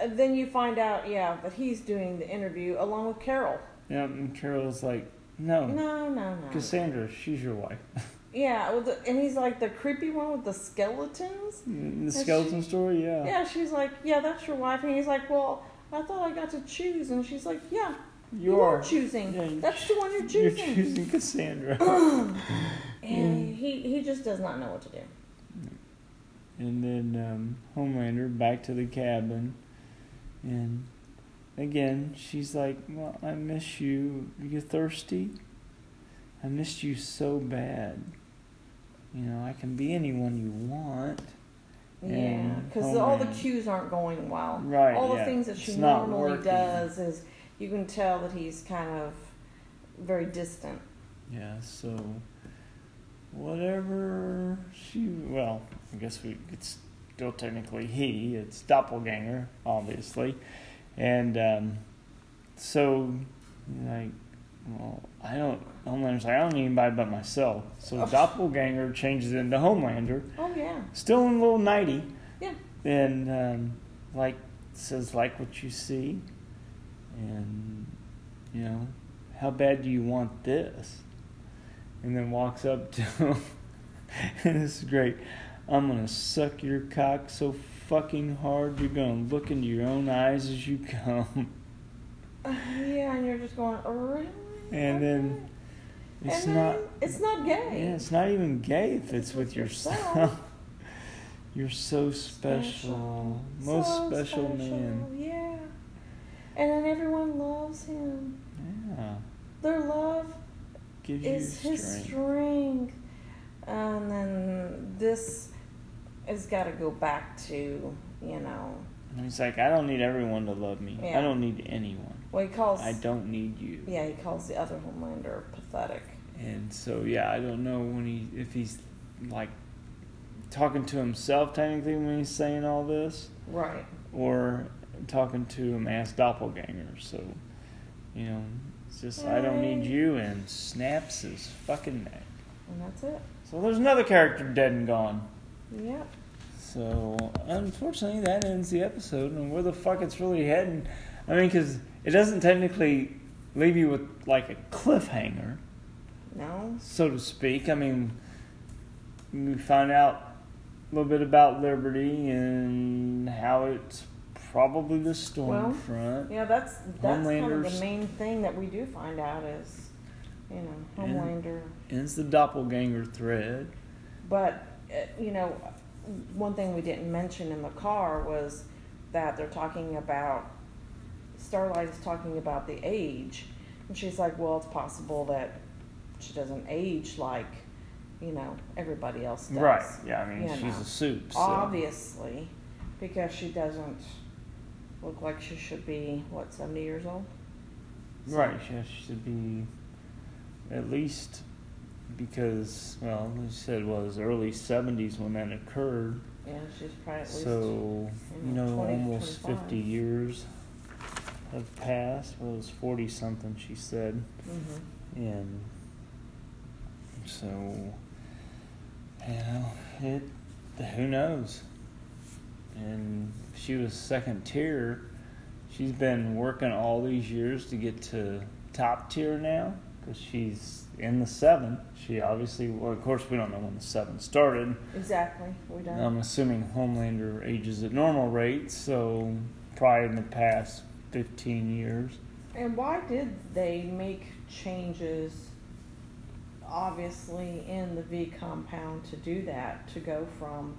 And then you find out, yeah, that he's doing the interview along with Carol. Yeah, and Carol's like, no, No, no, no. Cassandra, she's your wife. Yeah, well, the, and he's like the creepy one with the skeletons. Mm, the skeleton story, yeah. Yeah, she's like, yeah, that's your wife, and he's like, well, I thought I got to choose, and she's like, yeah, You are. choosing. Yeah, that's the one you're choosing. You're choosing. Cassandra. and he he just does not know what to do. And then um, Homelander back to the cabin, and again she's like, "Well, I miss you. You thirsty? I missed you so bad. You know, I can be anyone you want." Yeah, because all the cues aren't going well. Right, All the yeah. things that she It's normally does is you can tell that he's kind of very distant. Yeah. So whatever she, well, I guess we it's still technically he. It's doppelganger, obviously, and um, so like, well, I don't. Homelander's like I don't need anybody but myself. So Oh. doppelganger changes into Homelander, Oh yeah, still in a little nighty, yeah. and um, like says like what you see, and you know how bad do you want this, and then walks up to him, and this is great. I'm gonna suck your cock so fucking hard you're gonna look into your own eyes as you come, Uh, yeah, and you're just going, really? And then it's and not. it's not gay. Yeah, it's not even gay if it's, It's with yourself. yourself. You're so special, most So special, man. Yeah, and then everyone loves him. Yeah, Their love gives is his strength. strength. And then this has got to go back to, you know, And he's like, I don't need everyone to love me. Yeah. I don't need anyone. What he calls. I don't need you. Yeah, he calls the other Homelander pathetic. And so yeah, I don't know when he if he's like talking to himself technically when he's saying all this, Right. or talking to him as doppelganger. So you know, it's just I don't need you, and snaps his fucking neck. And that's it. So there's another character dead and gone. Yep. So unfortunately, that ends the episode, and where the fuck it's really heading. I mean, because it doesn't technically leave you with like a cliffhanger, No. so to speak. I mean, we find out a little bit about Liberty and how it's probably the storm Well, front. Yeah, that's that's kind of the main thing that we do find out is, you know. Homelander. And it's the doppelganger thread. But uh, you know, one thing we didn't mention in the car was that they're talking about Starlight is talking about the age, and she's like, "Well, it's possible that she doesn't age like, you know, everybody else does." Right. Yeah, I mean, You she's know. a soup. So. Obviously, because she doesn't look like she should be what seventy years old. So- Right. She she should be at least because, well, you said it was early 70s when that occurred. Yeah, she's probably at least. So, you know, know, 20, almost 25. 50 years have passed. Well, it was 40 something, she said. hmm And so, you know, it, who knows? And she was second tier. She's been working all these years to get to top tier now because she's in the seven. She obviously, well, of course, we don't know when the seven started. Exactly. We don't. I'm assuming Homelander ages at normal rates, so probably in the past 15 years. And why did they make changes, obviously, in the V compound to do that, to go from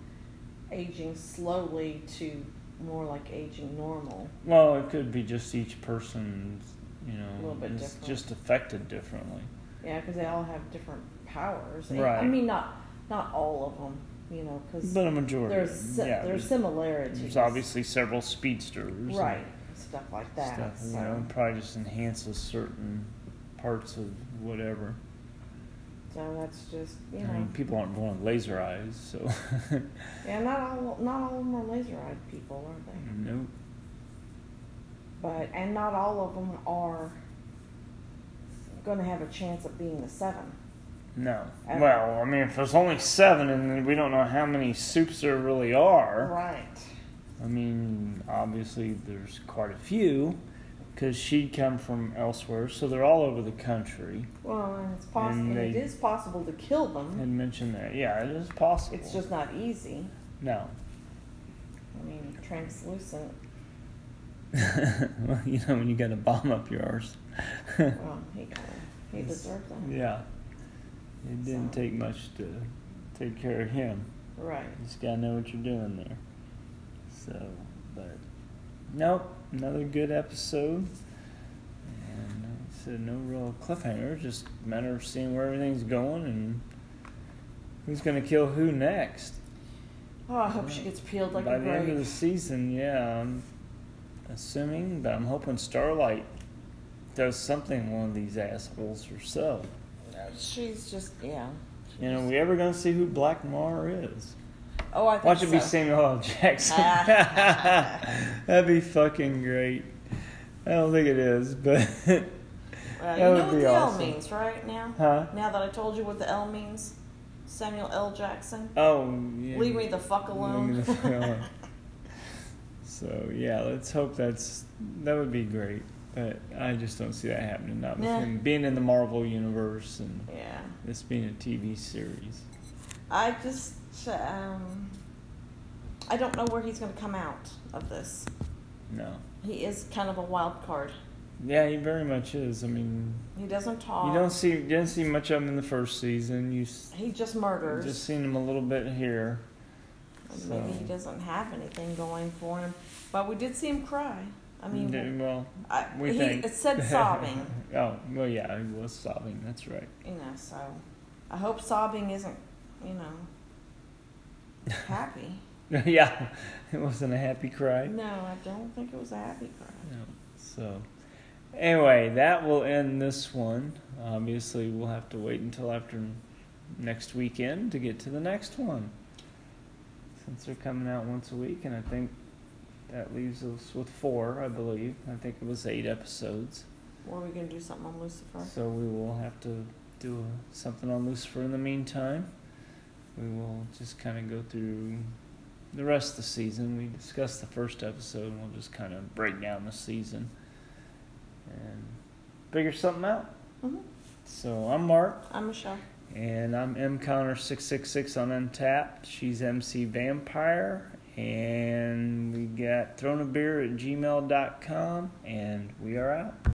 aging slowly to more like aging normal? Well, it could be just each person, you know, A little bit different. just affected differently. Yeah, because they all have different powers. Right. I mean, not not all of them, you know, because But a majority. there's of si- them, yeah, there's there's, similarities. there's obviously several speedsters. right stuff like that. Stuff, you know, it probably just enhances certain parts of whatever. so that's just you I know, mean, people aren't born with laser eyes, so. yeah, not all not all of them are laser-eyed people, are they? nope. But and not all of them are going to have a chance of being the seven. No. Ever. Well, I mean, if there's only seven and we don't know how many soups there really are. Right. I mean, obviously there's quite a few because she'd come from elsewhere, so they're all over the country. Well, and it's possible. And they- is possible to kill them. Had mentioned that. Yeah, it is possible. It's just not easy. no. I mean, translucent. well, you know when you got a bomb up your arse. Well, he he deserved that. yeah. It didn't So- take much to take care of him. Right. You just gotta know what you're doing there. So, but nope, another good episode. And like I said, no real cliffhanger. Just a matter of seeing where everything's going and who's gonna kill who next. Oh, I hope she gets peeled like By a the end of the season, yeah, I'm assuming, but I'm hoping Starlight does something to one of these assholes herself. She's just yeah. You know, we ever gonna see who Black Noir is? Oh, I think Watch it be. Samuel L. Jackson. Ah. That'd be fucking great. I don't think it is, but that you know would what be the awesome. L means, right now? huh? Now that I told you what the L means, Samuel L. Jackson. Oh, yeah. Leave me the fuck alone. the fuck alone. so yeah, let's hope that's that would be great. But I just don't see that happening. Not with Nah. him being in the Marvel universe and yeah. this being a TV series. I just um, I don't know where he's going to come out of this. No. He is kind of a wild card. Yeah, he very much is. I mean, He doesn't talk. you don't see you didn't see much of him in the first season. You He just murders. just seen him a little bit here. And Maybe he doesn't have anything going for him, but we did see him cry. I mean, well, I, we he think it said sobbing. oh, well, yeah, he was sobbing. That's right. you know, so I hope sobbing isn't, you know, happy. yeah, it wasn't a happy cry. No, I don't think it was a happy cry. No. So, anyway, that will end this one. Obviously, we'll have to wait until after next weekend to get to the next one. Since they're coming out once a week, and I think that leaves us with four, I believe. I think it was eight episodes. Or are we gonna do something on Lucifer? So we will have to do something on Lucifer in the meantime. We will just kind of go through the rest of the season. We discussed the first episode, and we'll just kind of break down the season and figure something out. hmm So I'm Mark, I'm Michelle. and I'm M Connor six six six on Untappd. She's MC Vampire, And we got thrown a beer at gmail.com, and we are out.